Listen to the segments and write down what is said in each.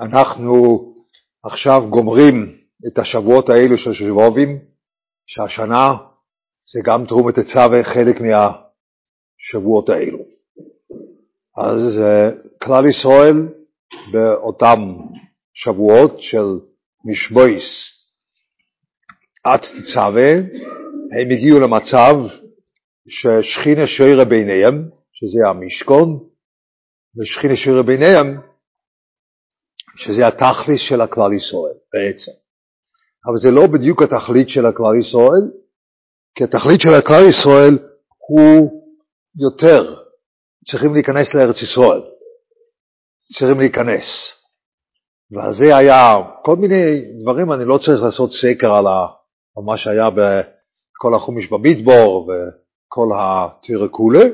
אנחנו עכשיו גומרים את השבועות האלו של שבובים, שהשנה זה גם תרומת תצווה חלק מהשבועות האלו. אז uh, כלל ישראל באותם שבועות של משבויס עד תצווה, הם הגיעו למצב ששכינה שוירה ביניהם, שזה המשכון, ושכינה שוירה ביניהם, שזה התכלית של הכלל ישראל בעצם. אבל זה לא בדיוק התכלית של הכלל ישראל, כי התכלית של הכלל ישראל הוא יותר, צריכים להיכנס לארץ ישראל, צריכים להיכנס. ועל זה היה כל מיני דברים, אני לא צריך לעשות סקר על, מה שהיה בכל החומש במדבור וכל הטירקולה,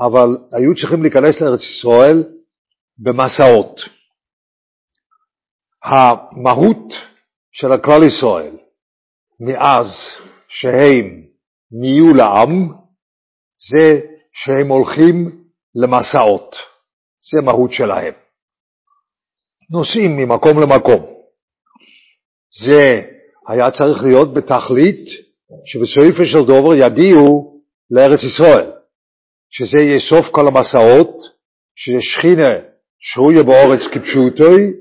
אבל היו צריכים להיכנס לארץ ישראל במסעות. המהות של הכלל ישראל מאז שהם נהיו לעם זה שהם הולכים למסעות, זה מהות שלהם. נוסעים ממקום למקום. זה היה צריך להיות בתכלית שבסופו של דבר יגיעו לארץ ישראל, שזה יהיה סוף כל המסעות, ששכינה שרויה באורץ כפשוטוי,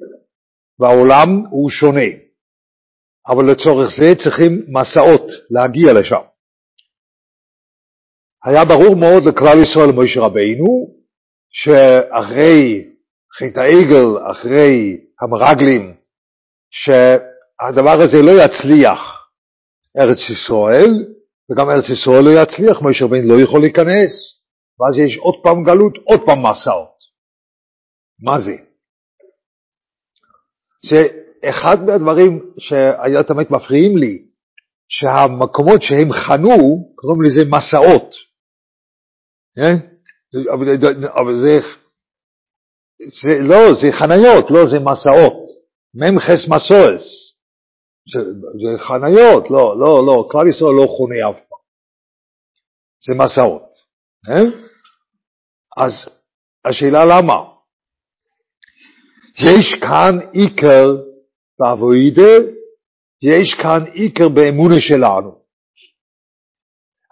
והעולם הוא שונה. אבל לצורך זה צריכים מסעות להגיע לשם. היה ברור מאוד לכלל ישראל למשה רבינו, שאחרי חטא העגל, אחרי המרגלים, שהדבר הזה לא יצליח ארץ ישראל, וגם ארץ ישראל לא יצליח, משה רבינו לא יכול להיכנס, ואז יש עוד פעם גלות, עוד פעם מסעות. מה זה? זה אחד מהדברים שהיה תמיד מפריעים לי, שהמקומות שהם חנו, קוראים לזה מסעות. אה? אבל זה, זה לא, זה חניות, לא, זה מסעות. ממחס מסועס. זה, זה חניות, לא, לא, לא, כלל ישראל לא חונה אף פעם. זה מסעות. אה? אז השאלה למה? יש כאן עיקר בעבודה, יש כאן עיקר באמונה שלנו.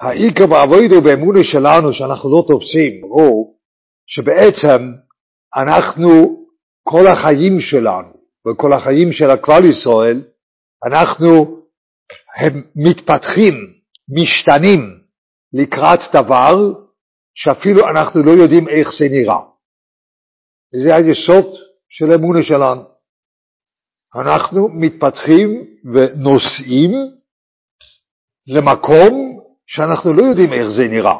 העיקר בעבודה ובאמונה שלנו שאנחנו לא תופסים הוא שבעצם אנחנו, כל החיים שלנו וכל החיים של הכלל ישראל, אנחנו הם מתפתחים, משתנים לקראת דבר שאפילו אנחנו לא יודעים איך זה נראה. זה היסוד של אמונה שלנו. אנחנו מתפתחים ונוסעים למקום שאנחנו לא יודעים איך זה נראה,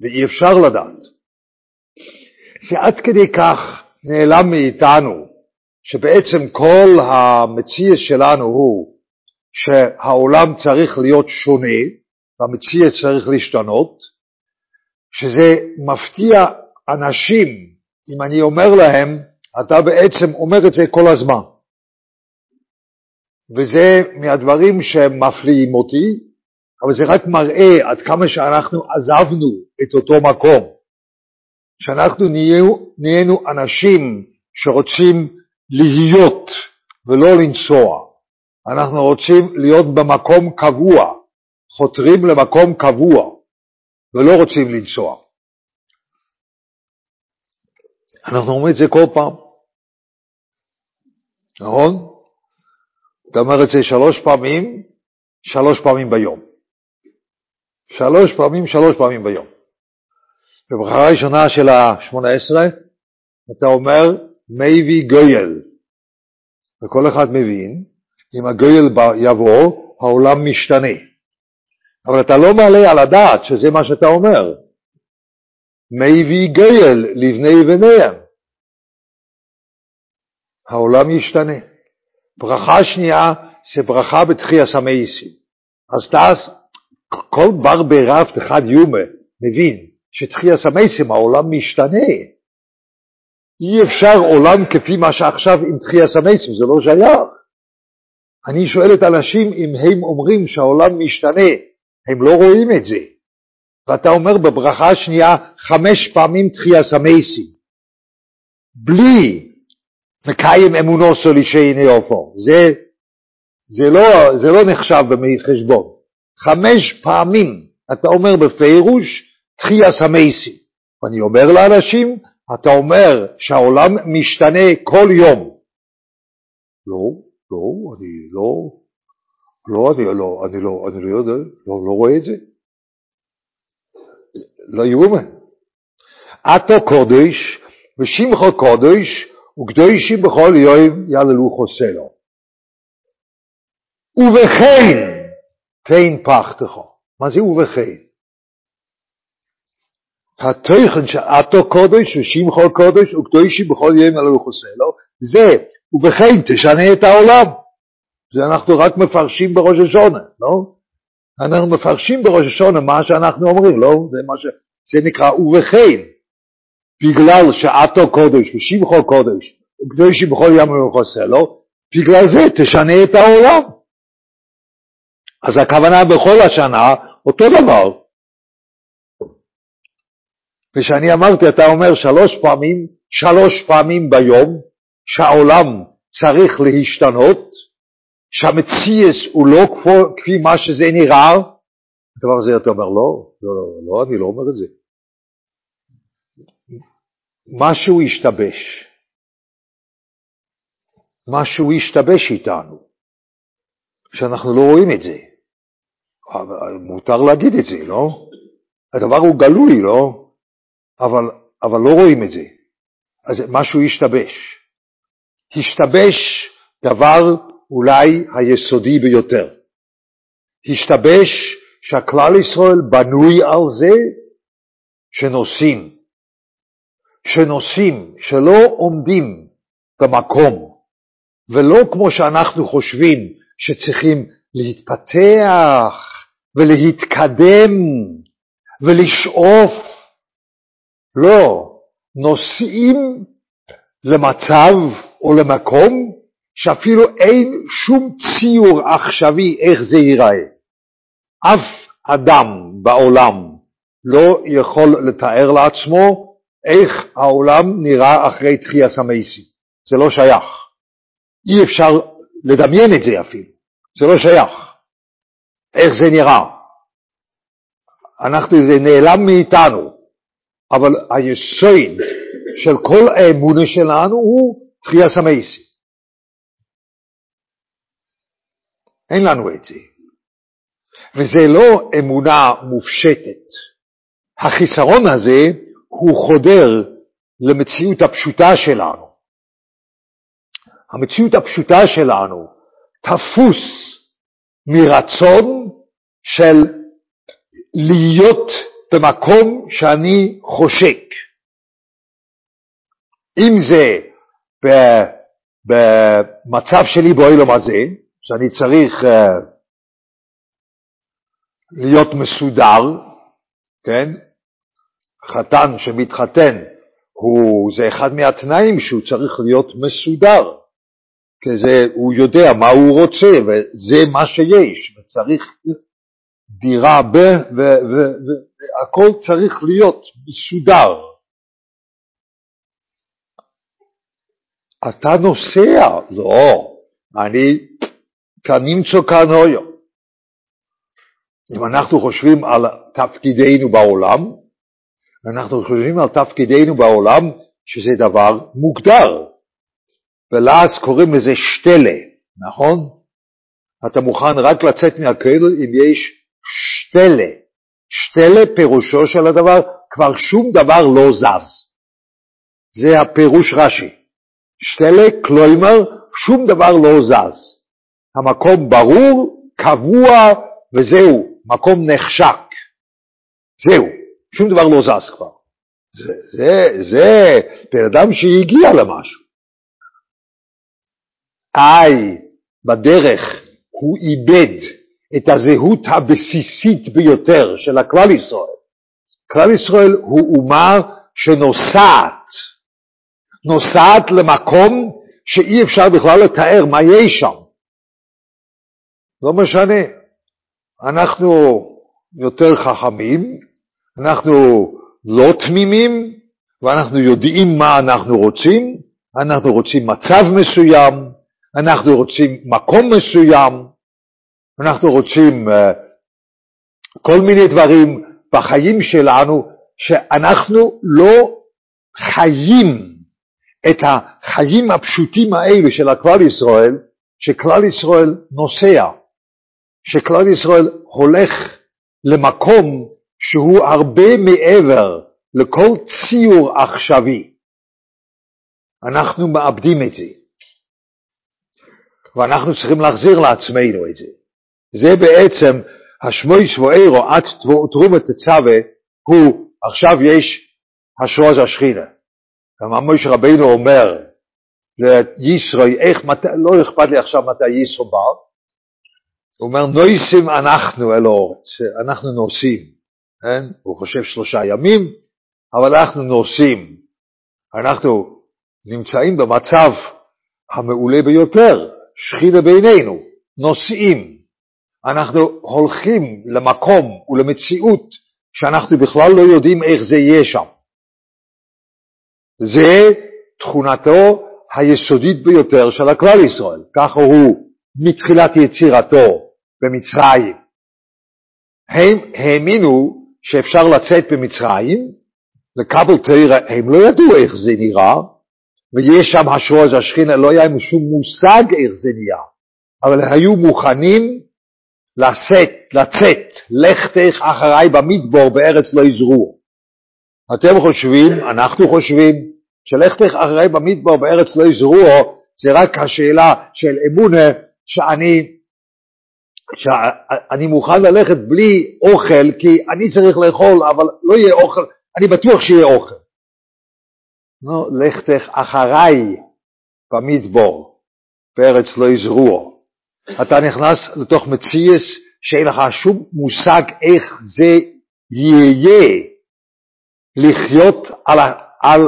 ואי אפשר לדעת. זה עד כדי כך נעלם מאיתנו, שבעצם כל המציאות שלנו הוא שהעולם צריך להיות שונה, והמציאות צריך להשתנות, שזה מפתיע אנשים אם אני אומר להם, אתה בעצם אומר את זה כל הזמן. וזה מהדברים שמפליאים אותי, אבל זה רק מראה עד כמה שאנחנו עזבנו את אותו מקום. שאנחנו נהיינו, אנשים שרוצים להיות ולא לנסוע. אנחנו רוצים להיות במקום קבוע, חותרים למקום קבוע ולא רוצים לנסוע. אנחנו אומרים את זה כל פעם. נכון? אתה אומר את זה שלוש פעמים, שלוש פעמים ביום. שלוש פעמים, שלוש פעמים ביום. בברכה הראשונה של ה-18, אתה אומר, מביא גואל. וכל אחד מבין, אם הגואל יבוא, העולם משתנה. אבל אתה לא מעלה על הדעת שזה מה שאתה אומר. מביא גואל לבני בניהם. העולם ישתנה. ברכה שנייה זה ברכה בתחייה סמייסי. אז תעש, כל בר ברב אחד יומה מבין שתחייה סמייסים העולם משתנה. אי אפשר עולם כפי מה שעכשיו עם תחייה סמייסים, זה לא שייך. אני שואל את אנשים אם הם אומרים שהעולם משתנה, הם לא רואים את זה. ואתה אומר בברכה השנייה חמש פעמים תחייה סמייסים. בלי מקיים אמונו סולישי עופו. זה, זה, לא, זה לא נחשב בחשבון. חמש פעמים אתה אומר בפירוש תחייה המייסים. ואני אומר לאנשים, אתה אומר שהעולם משתנה כל יום. לא, לא, אני לא, לא, אני לא, אני לא, אני לא יודע, לא, לא רואה את זה. לא יאומן. עתו קודש ושמחו קודש וקדושים בכל יום יעללו חוסלו. ובכן תן פחתך. מה זה ובכן? התוכן שעתו קודש ושמחו קודש וקדושים בכל יום יעללו חוסלו, זה ובכן תשנה את העולם. זה אנחנו רק מפרשים בראש השונה, לא? אנחנו מפרשים בראש השונה מה שאנחנו אומרים, לא? זה, ש... זה נקרא ובכן. בגלל שעתו קודש ושמחו קודש וקדושי בכל ים ומחוסה לו, בגלל זה תשנה את העולם. אז הכוונה בכל השנה אותו דבר. ושאני אמרתי, אתה אומר שלוש פעמים, שלוש פעמים ביום, שהעולם צריך להשתנות, שהמציאס הוא לא כפי מה שזה נראה, הדבר הזה אתה אומר, לא, לא, לא, לא, אני לא אומר את זה. משהו השתבש. משהו השתבש איתנו, שאנחנו לא רואים את זה. מותר להגיד את זה, לא? הדבר הוא גלוי, לא? אבל, אבל לא רואים את זה. אז משהו השתבש. השתבש דבר אולי היסודי ביותר. השתבש שהכלל ישראל בנוי על זה שנוסעים. שנוסעים, שלא עומדים במקום, ולא כמו שאנחנו חושבים שצריכים להתפתח ולהתקדם ולשאוף. לא, נוסעים למצב או למקום שאפילו אין שום ציור עכשווי איך זה ייראה. אף אדם בעולם לא יכול לתאר לעצמו איך העולם נראה אחרי תחייה סמייסי. זה לא שייך. אי אפשר לדמיין את זה אפילו. זה לא שייך. איך זה נראה. אנחנו, זה נעלם מאיתנו. אבל היסוד של כל האמונה שלנו הוא תחייה סמייסי. אין לנו את זה. וזה לא אמונה מופשטת. החיסרון הזה הוא חודר למציאות הפשוטה שלנו. המציאות הפשוטה שלנו תפוס מרצון של להיות במקום שאני חושק. אם זה במצב שלי באוילום הזה, שאני צריך uh, להיות מסודר, כן? חתן שמתחתן, הוא, זה אחד מהתנאים שהוא צריך להיות מסודר, כי זה, הוא יודע מה הוא רוצה וזה מה שיש, וצריך דירה ב... והכל צריך להיות מסודר. אתה נוסע, לא, אני כנמצא כאן הויו. אם אנחנו חושבים על תפקידנו בעולם, אנחנו חושבים על תפקידנו בעולם שזה דבר מוגדר, ולאז קוראים לזה שתלה, נכון? אתה מוכן רק לצאת מהכלא אם יש שתלה. שתלה פירושו של הדבר, כבר שום דבר לא זז. זה הפירוש רש"י. שתלה, כלומר, שום דבר לא זז. המקום ברור, קבוע, וזהו, מקום נחשק. זהו, שום דבר לא זז כבר. זה, זה, זה בן אדם שהגיע למשהו. איי, בדרך הוא איבד את הזהות הבסיסית ביותר של הכלל ישראל. כלל ישראל הוא אומה שנוסעת, נוסעת למקום שאי אפשר בכלל לתאר מה יש שם. לא משנה, אנחנו יותר חכמים, אנחנו לא תמימים, ואנחנו יודעים מה אנחנו רוצים, אנחנו רוצים מצב מסוים, אנחנו רוצים מקום מסוים, אנחנו רוצים uh, כל מיני דברים בחיים שלנו שאנחנו לא חיים את החיים הפשוטים האלה של הכלל ישראל, שכלל ישראל נוסע, שכלל ישראל הולך למקום שהוא הרבה מעבר לכל ציור עכשווי. אנחנו מאבדים את זה, ואנחנו צריכים להחזיר לעצמנו את זה. זה בעצם השמוי שבוערו עד תרומת תצווה הוא, עכשיו יש השרוז השכינה. גם מוישה רבינו אומר לישרוי, איך, מת, לא אכפת לי עכשיו מתי ישרו בא, הוא אומר, נויסים אנחנו אל האורץ, אנחנו נוסעים, כן? הוא חושב שלושה ימים, אבל אנחנו נוסעים, אנחנו נמצאים במצב המעולה ביותר, שכינה בינינו, נוסעים, אנחנו הולכים למקום ולמציאות שאנחנו בכלל לא יודעים איך זה יהיה שם. זה תכונתו היסודית ביותר של הכלל ישראל, ככה הוא מתחילת יצירתו במצרים. הם האמינו שאפשר לצאת במצרים, לקבל תרא, הם לא ידעו איך זה נראה, ויש שם השרוז השכינה, לא היה להם שום מושג איך זה נהיה, אבל היו מוכנים לשאת, לצאת, לכתך אחריי במדבור בארץ לא יזרוע. אתם חושבים, אנחנו חושבים, שלכתך אחריי במדבר בארץ לא יזרוע, זה רק השאלה של אמונה שאני, שאני מוכן ללכת בלי אוכל, כי אני צריך לאכול, אבל לא יהיה אוכל, אני בטוח שיהיה אוכל. לא, לכתך אחריי במדבור בארץ לא יזרוע. אתה נכנס לתוך מציאס שאין לך שום מושג איך זה יהיה לחיות על, על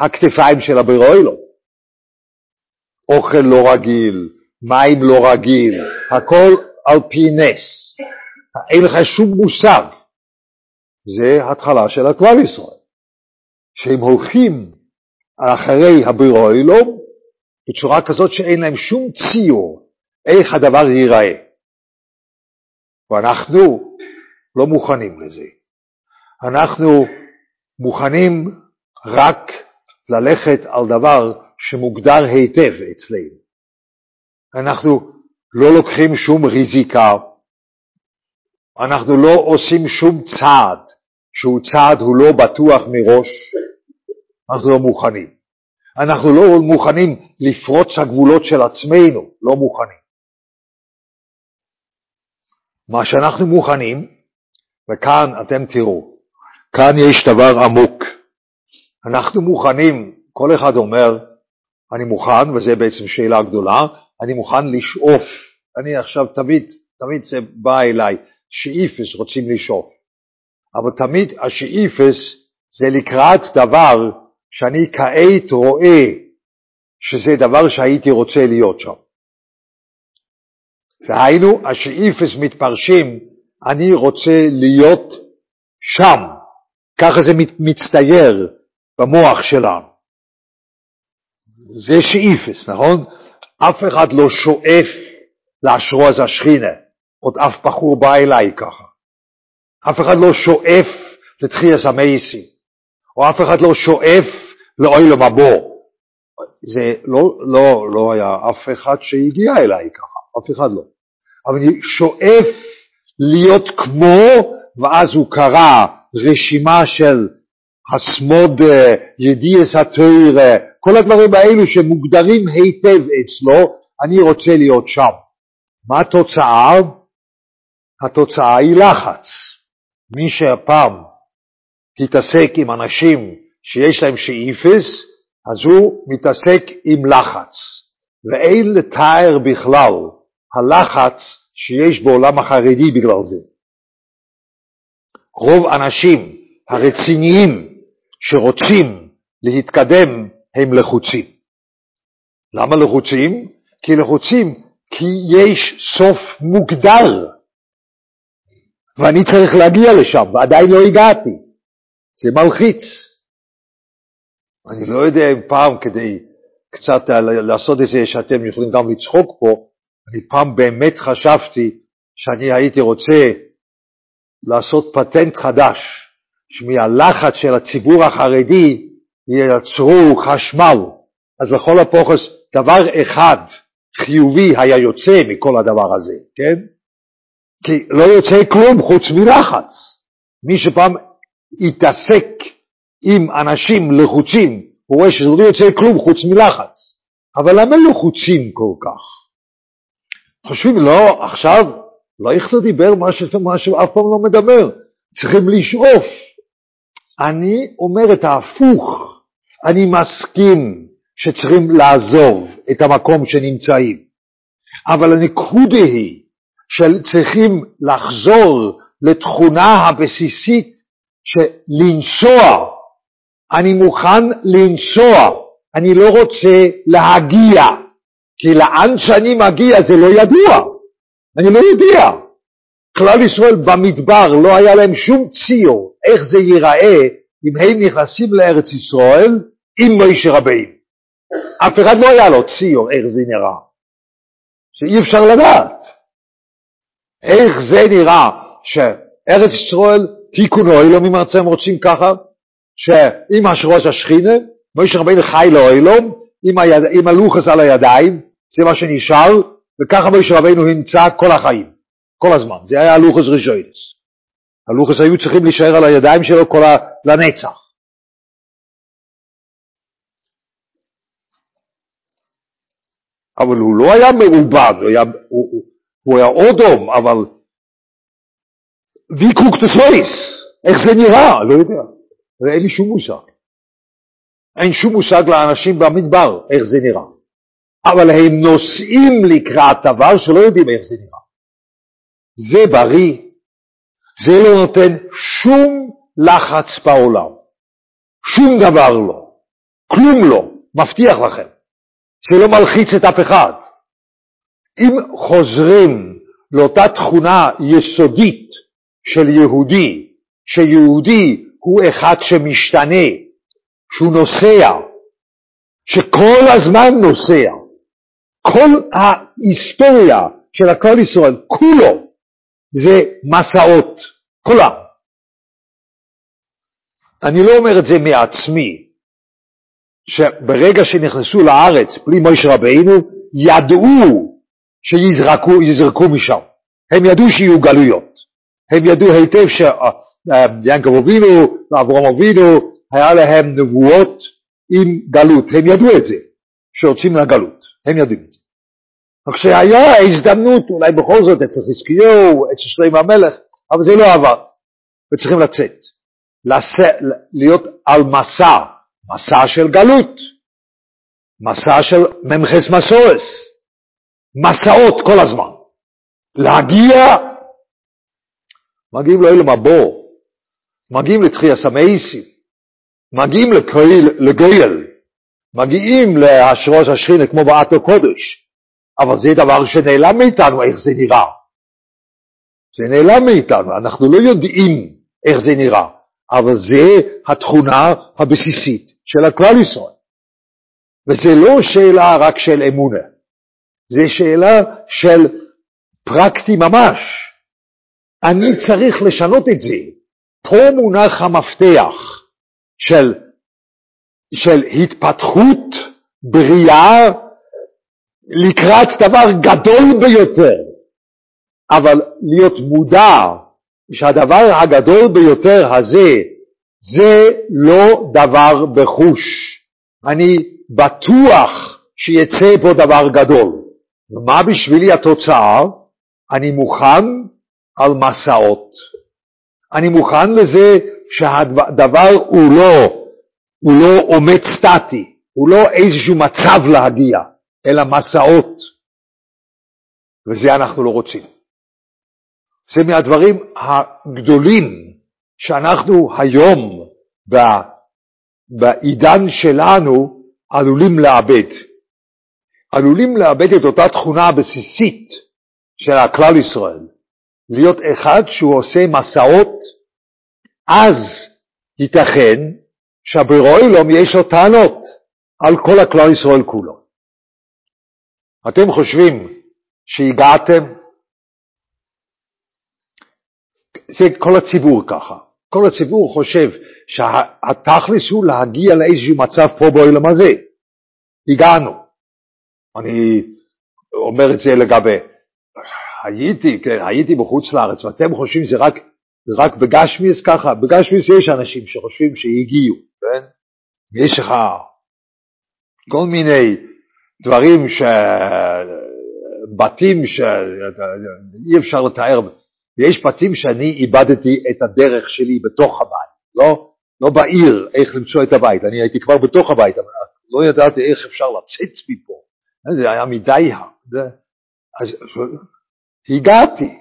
הכתפיים של הבירוילו. אוכל לא רגיל, מים לא רגיל, הכל על פי נס. אין לך שום מושג. זה התחלה של הכלל ישראל. שהם הולכים אחרי הבירוילו בצורה כזאת שאין להם שום ציור איך הדבר ייראה. ואנחנו לא מוכנים לזה. אנחנו מוכנים רק ללכת על דבר שמוגדר היטב אצלנו. אנחנו לא לוקחים שום ריזיקה, אנחנו לא עושים שום צעד שהוא צעד הוא לא בטוח מראש, אנחנו לא מוכנים. אנחנו לא מוכנים לפרוץ הגבולות של עצמנו, לא מוכנים. מה שאנחנו מוכנים, וכאן אתם תראו, כאן יש דבר עמוק. אנחנו מוכנים, כל אחד אומר, אני מוכן, וזו בעצם שאלה גדולה, אני מוכן לשאוף. אני עכשיו תמיד, תמיד זה בא אליי, שאיפס רוצים לשאוף. אבל תמיד השאיפס זה לקראת דבר שאני כעת רואה שזה דבר שהייתי רוצה להיות שם. והיינו, השאיפס מתפרשים, אני רוצה להיות שם. ככה זה מצטייר במוח שלנו. זה שאיפס, נכון? אף אחד לא שואף לאשרוז השכינה, עוד אף בחור בא אליי ככה. אף אחד לא שואף לתחייס המייסי, או אף אחד לא שואף לאוילם הבא. זה לא, לא, לא היה אף אחד שהגיע אליי ככה. אף אחד לא. אבל אני שואף להיות כמו, ואז הוא קרא רשימה של הסמוד אה, ידיעס התוירה, כל הדברים האלו שמוגדרים היטב אצלו, אני רוצה להיות שם. מה התוצאה? התוצאה היא לחץ. מי שהפעם התעסק עם אנשים שיש להם שאיפס, אז הוא מתעסק עם לחץ. ואין לתאר בכלל הלחץ שיש בעולם החרדי בגלל זה. רוב האנשים הרציניים שרוצים להתקדם הם לחוצים. למה לחוצים? כי לחוצים כי יש סוף מוגדר ואני צריך להגיע לשם ועדיין לא הגעתי. זה מלחיץ. אני לא יודע אם פעם כדי קצת לעשות את זה שאתם יכולים גם לצחוק פה, אני פעם באמת חשבתי שאני הייתי רוצה לעשות פטנט חדש, שמהלחץ של הציבור החרדי ייצרו חשמל. אז לכל הפוכס דבר אחד חיובי היה יוצא מכל הדבר הזה, כן? כי לא יוצא כלום חוץ מלחץ. מי שפעם התעסק עם אנשים לחוצים, הוא רואה שזה לא יוצא כלום חוץ מלחץ. אבל למה לחוצים כל כך? חושבים, לא, עכשיו, לא איך דיבר מה שאף פעם לא מדבר, צריכים לשאוף. אני אומר את ההפוך, אני מסכים שצריכים לעזוב את המקום שנמצאים, אבל הנקודה היא שצריכים לחזור לתכונה הבסיסית של לנסוע. אני מוכן לנסוע, אני לא רוצה להגיע, כי לאן שאני מגיע זה לא ידוע, אני לא יודע. כלל ישראל במדבר לא היה להם שום ציור איך זה ייראה אם הם נכנסים לארץ ישראל עם מוישה רבינו. אף אחד לא היה לו ציור איך זה נראה, שאי אפשר לדעת. איך זה נראה שארץ ישראל תיקון אוילום, אם אתם רוצים ככה, שעם השרוש השכינה, מוישה רבינו חי לאוילום, עם, היד... עם הלוחס על הידיים, זה מה שנשאר, וככה מוישה רבינו נמצא כל החיים, כל הזמן. זה היה הלוחס ראשונס. הלוחס היו צריכים להישאר על הידיים שלו כל ה... לנצח. אבל הוא לא היה מעובד, הוא היה, הוא, הוא היה אודום, אבל guckt es aus? איך זה נראה? לא יודע. אין לי שום מושג. אין שום מושג לאנשים במדבר איך זה נראה. אבל הם נוסעים לקראת דבר שלא יודעים איך זה נראה. זה בריא, זה לא נותן שום לחץ בעולם. שום דבר לא. כלום לא. מבטיח לכם. זה לא מלחיץ את אף אחד. אם חוזרים לאותה תכונה יסודית של יהודי, שיהודי הוא אחד שמשתנה, שהוא נוסע, שכל הזמן נוסע, כל ההיסטוריה של הכל ישראל, כולו, זה מסעות, כולם. אני לא אומר את זה מעצמי, שברגע שנכנסו לארץ בלי מויש רבינו, ידעו שיזרקו משם. הם ידעו שיהיו גלויות. הם ידעו היטב שיעקב אבינו ואברהם אבינו, היה להם נבואות עם גלות. הם ידעו את זה, שיוצאים מהגלות. הם ידעו את זה. כשהיה הזדמנות, אולי בכל זאת אצל חזקיהו, אצל שלם המלך, אבל זה לא עבד, וצריכים לצאת. להיות על מסע, מסע של גלות, מסע של ממחס מסורס, מסעות כל הזמן. להגיע, מגיעים לאלם הבור, מגיעים לתחייה סמאיסים, מגיעים לגויל, מגיעים להשרוש השכינה כמו באתו קודש, אבל זה דבר שנעלם מאיתנו איך זה נראה. זה נעלם מאיתנו, אנחנו לא יודעים איך זה נראה, אבל זה התכונה הבסיסית של הכלל ישראל. וזה לא שאלה רק של אמונה, זה שאלה של פרקטי ממש. אני צריך לשנות את זה. פה מונח המפתח של, של התפתחות בריאה לקראת דבר גדול ביותר, אבל להיות מודע שהדבר הגדול ביותר הזה זה לא דבר בחוש. אני בטוח שיצא פה דבר גדול. ומה בשבילי התוצאה? אני מוכן על מסעות. אני מוכן לזה שהדבר הוא לא, הוא לא עומד סטטי, הוא לא איזשהו מצב להגיע, אלא מסעות. וזה אנחנו לא רוצים. זה מהדברים הגדולים שאנחנו היום בעידן שלנו עלולים לאבד. עלולים לאבד את אותה תכונה הבסיסית של הכלל ישראל, להיות אחד שהוא עושה מסעות, אז ייתכן שהברואילום יש לו טענות. על כל הכלל ישראל כולו. אתם חושבים שהגעתם? זה כל הציבור ככה. כל הציבור חושב שהתכלס הוא להגיע לאיזשהו מצב פה בעולם הזה. הגענו. אני אומר את זה לגבי, הייתי, כן, הייתי בחוץ לארץ, ואתם חושבים שזה רק, רק בגשמיס ככה, בגשמיס יש אנשים שחושבים שהגיעו, כן? יש לך כל מיני דברים, ש... בתים שאי אפשר לתאר, יש בתים שאני איבדתי את הדרך שלי בתוך הבית, לא, לא בעיר איך למצוא את הבית, אני הייתי כבר בתוך הבית, אבל לא ידעתי איך אפשר לצאת מפה, זה היה מדי, אז הגעתי.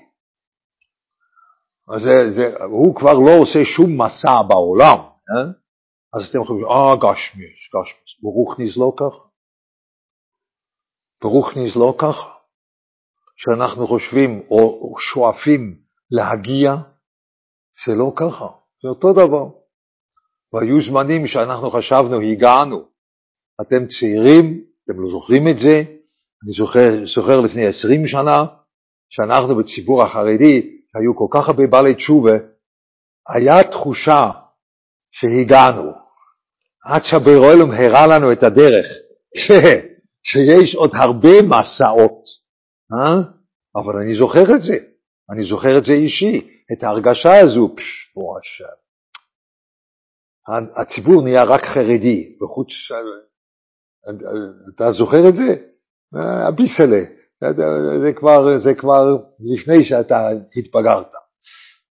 אז זה, זה, הוא כבר לא עושה שום מסע בעולם, אה? אז אתם חושבים, אה, גשמיש, גשמיש, ברוך נזלו ככה. ברוך נזלו ככה. שאנחנו חושבים או שואפים להגיע, זה לא ככה, זה אותו דבר. והיו זמנים שאנחנו חשבנו, הגענו. אתם צעירים, אתם לא זוכרים את זה, אני זוכר, זוכר לפני עשרים שנה, שאנחנו בציבור החרדי, שהיו כל כך הרבה בעלי תשובה, היה תחושה שהגענו, עד שהבירואלום הראה לנו את הדרך, ש, שיש עוד הרבה מסעות, אה? אבל אני זוכר את זה, אני זוכר את זה אישי, את ההרגשה הזו, פשש. הציבור נהיה רק חרדי, בחוץ, אתה זוכר את זה? הביסלה, זה כבר, זה כבר לפני שאתה התבגרת.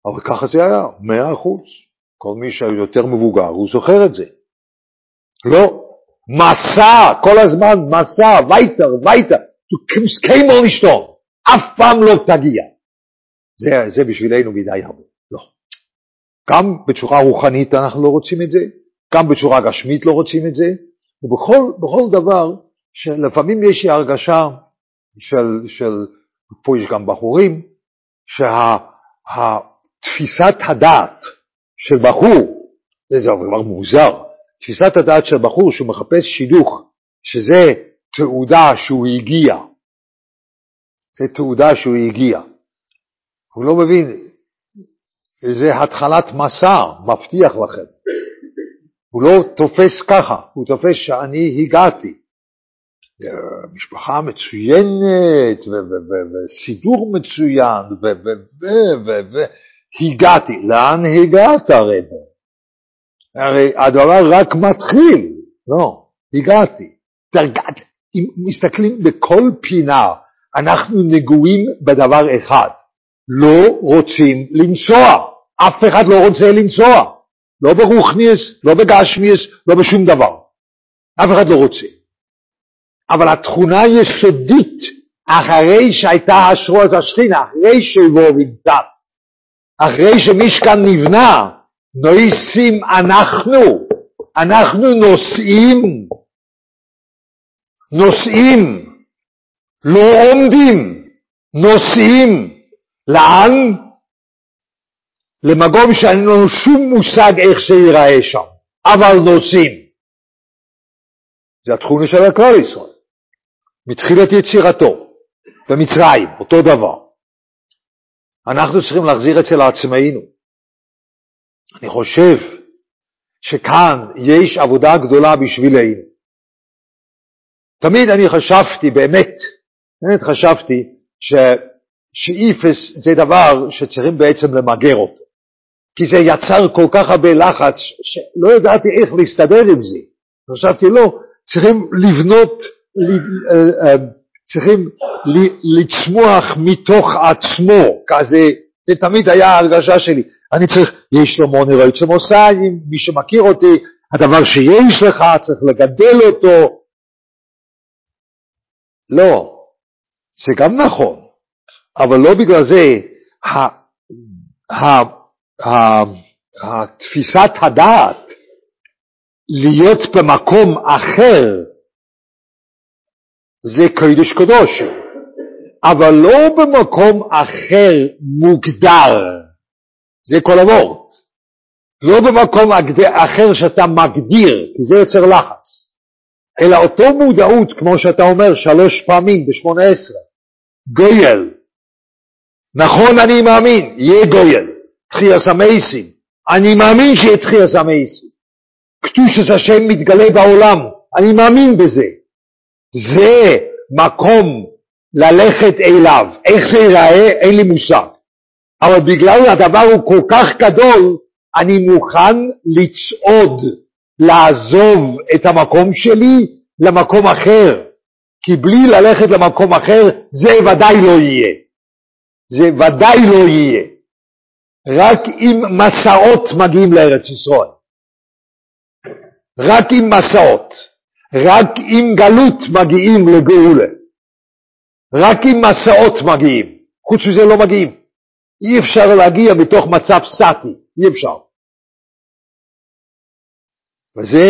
אבל ככה זה היה, מאה אחוז. כל מי שיותר מבוגר, הוא זוכר את זה. לא, מסע, כל הזמן מסע, וייטר, וייטר, כמו לשתום, אף פעם לא תגיע. זה, זה בשבילנו מדי הרבה, לא. גם בצורה רוחנית אנחנו לא רוצים את זה, גם בצורה גשמית לא רוצים את זה, ובכל דבר, שלפעמים יש לי הרגשה של, של, פה יש גם בחורים, שתפיסת הדעת של בחור, זה דבר מוזר, תפיסת הדעת של בחור שהוא מחפש שידוך, שזה תעודה שהוא הגיע, זה תעודה שהוא הגיע. הוא לא מבין, זה התחלת מסע, מבטיח לכם. הוא לא תופס ככה, הוא תופס שאני הגעתי. משפחה מצוינת, וסידור מצוין, והגעתי. לאן הגעת רבי? הרי הדבר רק מתחיל. לא, הגעתי. תרגעת. אם מסתכלים בכל פינה, אנחנו נגועים בדבר אחד, לא רוצים לנסוע. אף אחד לא רוצה לנסוע. לא ברוכניאס, לא בגשמיאס, לא בשום דבר. אף אחד לא רוצה. אבל התכונה היסודית, אחרי שהייתה השרועת השכינה, אחרי שבו דת, אחרי שמשכן נבנה, נויסים אנחנו, אנחנו נוסעים, נוסעים, לא עומדים, נוסעים. לאן? למקום שאין לנו שום מושג איך זה ייראה שם, אבל נוסעים. זה התכונה של הכלל ישראל. מתחילת יצירתו, במצרים, אותו דבר. אנחנו צריכים להחזיר אצל עצמנו. אני חושב שכאן יש עבודה גדולה בשבילנו. תמיד אני חשבתי, באמת, באמת חשבתי, שאיפס זה דבר שצריכים בעצם למגר אותו. כי זה יצר כל כך הרבה לחץ, שלא ידעתי איך להסתדר עם זה. חשבתי, לא, צריכים לבנות אה, אה, צריכים לצמוח מתוך עצמו, כזה, זה תמיד היה ההרגשה שלי. אני צריך, יש לו מוני רצם עושיים, מי שמכיר אותי, הדבר שיש לך, צריך לגדל אותו. לא, זה גם נכון, אבל לא בגלל זה התפיסת הדעת להיות במקום אחר זה קודש קדוש, אבל לא במקום אחר מוגדר, זה כל הוורט. לא במקום אחר שאתה מגדיר, כי זה יוצר לחץ. אלא אותו מודעות, כמו שאתה אומר שלוש פעמים בשמונה עשרה, גויל. נכון, אני מאמין, יהיה גויל. תחייה המייסים. אני מאמין שיהיה תחייה המייסים. קדושת השם מתגלה בעולם, אני מאמין בזה. זה מקום ללכת אליו. איך זה ייראה, אין לי מושג. אבל בגלל הדבר הוא כל כך גדול, אני מוכן לצעוד, לעזוב את המקום שלי למקום אחר. כי בלי ללכת למקום אחר, זה ודאי לא יהיה. זה ודאי לא יהיה. רק אם מסעות מגיעים לארץ ישראל. רק עם מסעות. רק עם גלות מגיעים לגאולה. רק עם מסעות מגיעים. חוץ מזה לא מגיעים. אי אפשר להגיע מתוך מצב סטטי. אי אפשר. וזה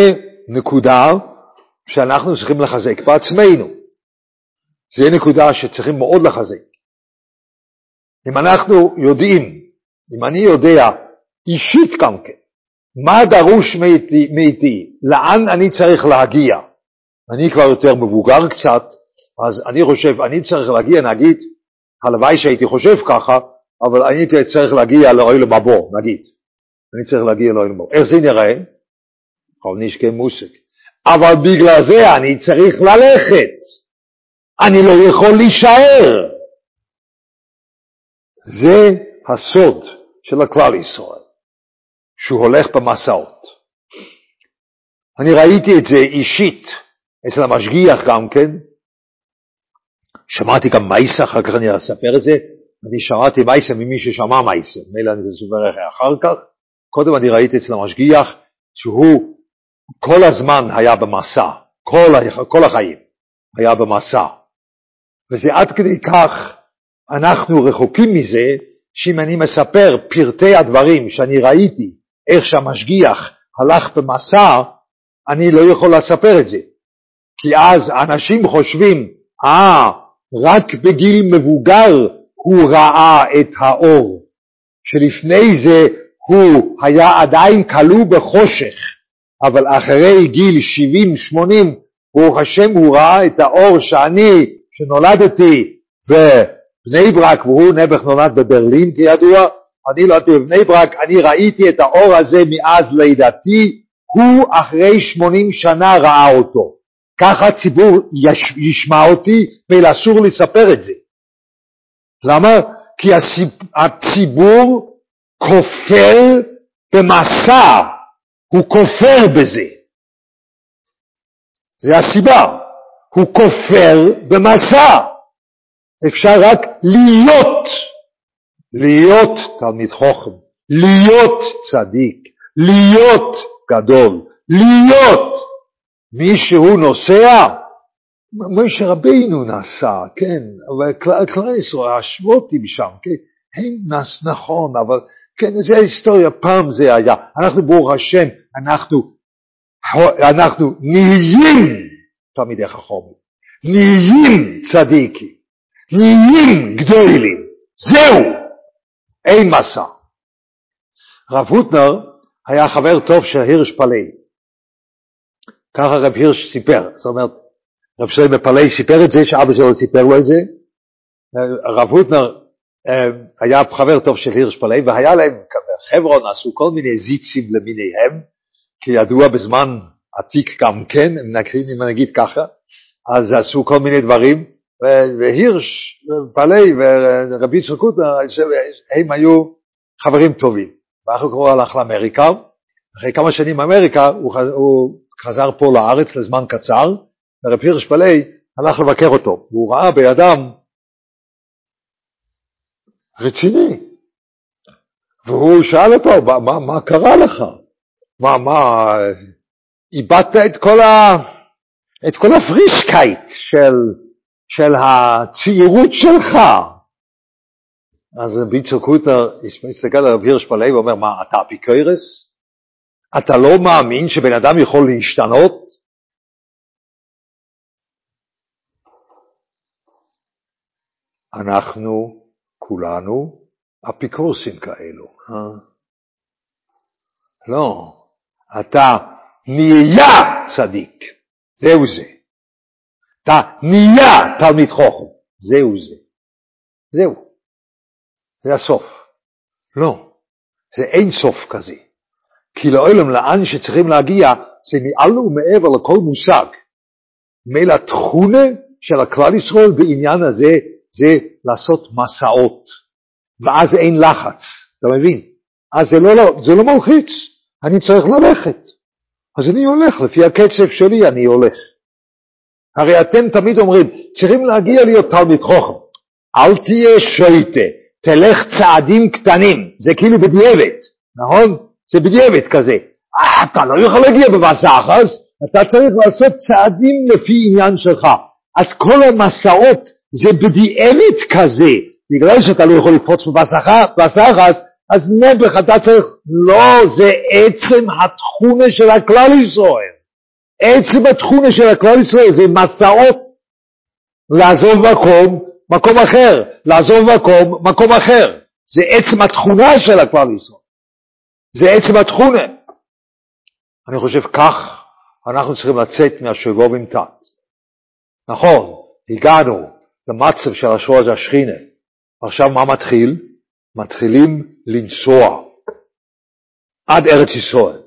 נקודה שאנחנו צריכים לחזק בעצמנו. זה נקודה שצריכים מאוד לחזק. אם אנחנו יודעים, אם אני יודע אישית גם כן, מה דרוש מאיתי, מאיתי, לאן אני צריך להגיע, אני כבר יותר מבוגר קצת, אז אני חושב, אני צריך להגיע, נגיד, הלוואי שהייתי חושב ככה, אבל אני צריך להגיע לאוהל מבוא, נגיד. אני צריך להגיע לאוהל מבוא. איך זה נראה? חלנישקי מוסק. אבל בגלל זה אני צריך ללכת. אני לא יכול להישאר. זה הסוד של הכלל ישראל, שהוא הולך במסעות. אני ראיתי את זה אישית אצל המשגיח גם כן, שמעתי גם מייסה, אחר כך אני אספר את זה, אני שמעתי מייסה ממי ששמע מייסה, מילא אני אספר אחר כך, קודם אני ראיתי אצל המשגיח שהוא כל הזמן היה במסע, כל, כל החיים היה במסע. וזה עד כדי כך, אנחנו רחוקים מזה, שאם אני מספר פרטי הדברים שאני ראיתי, איך שהמשגיח הלך במסע, אני לא יכול לספר את זה. כי אז אנשים חושבים, אה, רק בגיל מבוגר הוא ראה את האור, שלפני זה הוא היה עדיין כלוא בחושך. אבל אחרי גיל 70-80, ברוך השם הוא ראה את האור שאני, שנולדתי בבני ברק, והוא נעבך נולד בברלין כידוע, אני נולדתי בבני ברק, אני ראיתי את האור הזה מאז לידתי, הוא אחרי 80 שנה ראה אותו. ככה הציבור יש, ישמע אותי, ואילו אסור לספר את זה. למה? כי הציבור כופר במסע הוא כופר בזה. זה הסיבה. הוא כופר במסע. אפשר רק להיות, להיות תלמיד חוכם, להיות צדיק, להיות גדול, להיות מי שהוא נוסע. משה רבינו נסע, כן, אבל כלל ישראל, השוואתי משם, כן, הם נס נכון, אבל כן, זה ההיסטוריה, פעם זה היה. אנחנו, ברוך השם, אנחנו, אנחנו נהיים תלמידי חכמים, נהיים צדיקים, נהיים גדולים. זהו, אין מסע. רב הוטנר היה חבר טוב של הירש פלאי. ככה רב הירש סיפר. זאת אומרת, רב שלמה פלאי סיפר את זה, שאבא שלו סיפר לו את זה. רב הוטנר אה, היה חבר טוב של הירש פלאי, והיה להם, חברון עשו כל מיני זיצים למיניהם, כידוע בזמן עתיק גם כן, אם נגיד ככה, אז עשו כל מיני דברים, והירש, פלאי ורבי יצחק קוטנר, הם היו חברים טובים. ואחר כך הוא הלך לאמריקה, אחרי כמה שנים באמריקה הוא, הוא חזר פה לארץ לזמן קצר, ורבי הירש פלאי הלך לבקר אותו, והוא ראה בידם רציני. והוא שאל אותו, מה, מה, מה קרה לך? מה, מה, איבדת את כל, ה, את כל הפרישקייט של, של הצעירות שלך. אז ביצר קוטנר הסתכל על רב הירש פלאי ואומר, מה, אתה אפיקרס? אתה לא מאמין שבן אדם יכול להשתנות? אנחנו כולנו אפיקורסים כאלו. אה? לא, אתה נהיה צדיק. זהו זה. אתה נהיה תלמיד חוכם, זהו זה. זהו. זה הסוף. לא, זה אין סוף כזה. כי לעולם לאן שצריכים להגיע זה מעל ומעבר לכל מושג. מילא תכונה של הכלל ישראל בעניין הזה זה לעשות מסעות, ואז אין לחץ, אתה מבין? אז זה לא, לא, זה לא מלחיץ, אני צריך ללכת. אז אני הולך, לפי הקצב שלי אני הולך. הרי אתם תמיד אומרים, צריכים להגיע להיות תלמיד חוכם. אל תהיה שויטה, תלך צעדים קטנים, זה כאילו בדיעבד, נכון? זה בדיעבד כזה. אה, אתה לא יכול להגיע אחז, אתה צריך לעשות צעדים לפי עניין שלך. אז כל המסעות זה בדיעבד כזה, בגלל שאתה לא יכול לקפוץ אחז, אז נעבך אתה צריך, לא, זה עצם התכונה של הכלל ישראל. עצם התכונה של הכלל ישראל זה מסעות לעזוב מקום, מקום אחר, לעזוב מקום, מקום אחר. זה עצם התכונה של הכלל ישראל. זה עצם התכונה. אני חושב כך אנחנו צריכים לצאת מהשבובים תת. נכון, הגענו למצב של השבוע הזה השכינה. עכשיו מה מתחיל? מתחילים לנסוע עד ארץ ישראל.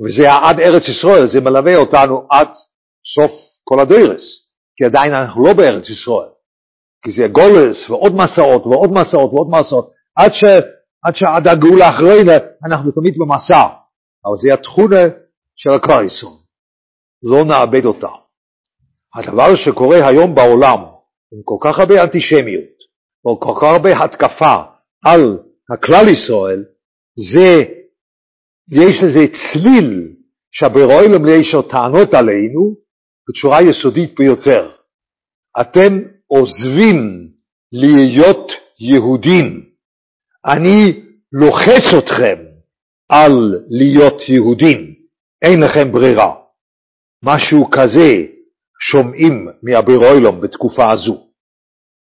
וזה עד ארץ ישראל, זה מלווה אותנו עד סוף כל הדרס, כי עדיין אנחנו לא בארץ ישראל. כי זה גולס ועוד מסעות ועוד מסעות ועוד מסעות, עד, ש, עד שעד הגאולה אחרינו אנחנו תמיד במסע. אבל זה התכונה של ישראל. לא נאבד אותה. הדבר שקורה היום בעולם, עם כל כך הרבה אנטישמיות, או כל כך הרבה התקפה על הכלל ישראל, זה, יש לזה צליל שהברואלם יש לו טענות עלינו בצורה יסודית ביותר. אתם עוזבים להיות יהודים. אני לוחץ אתכם על להיות יהודים. אין לכם ברירה. משהו כזה שומעים מהברואלם בתקופה הזו.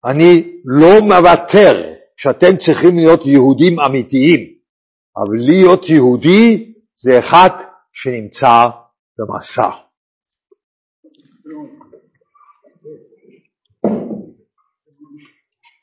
אני לא מוותר שאתם צריכים להיות יהודים אמיתיים, אבל להיות יהודי זה אחד שנמצא במסע.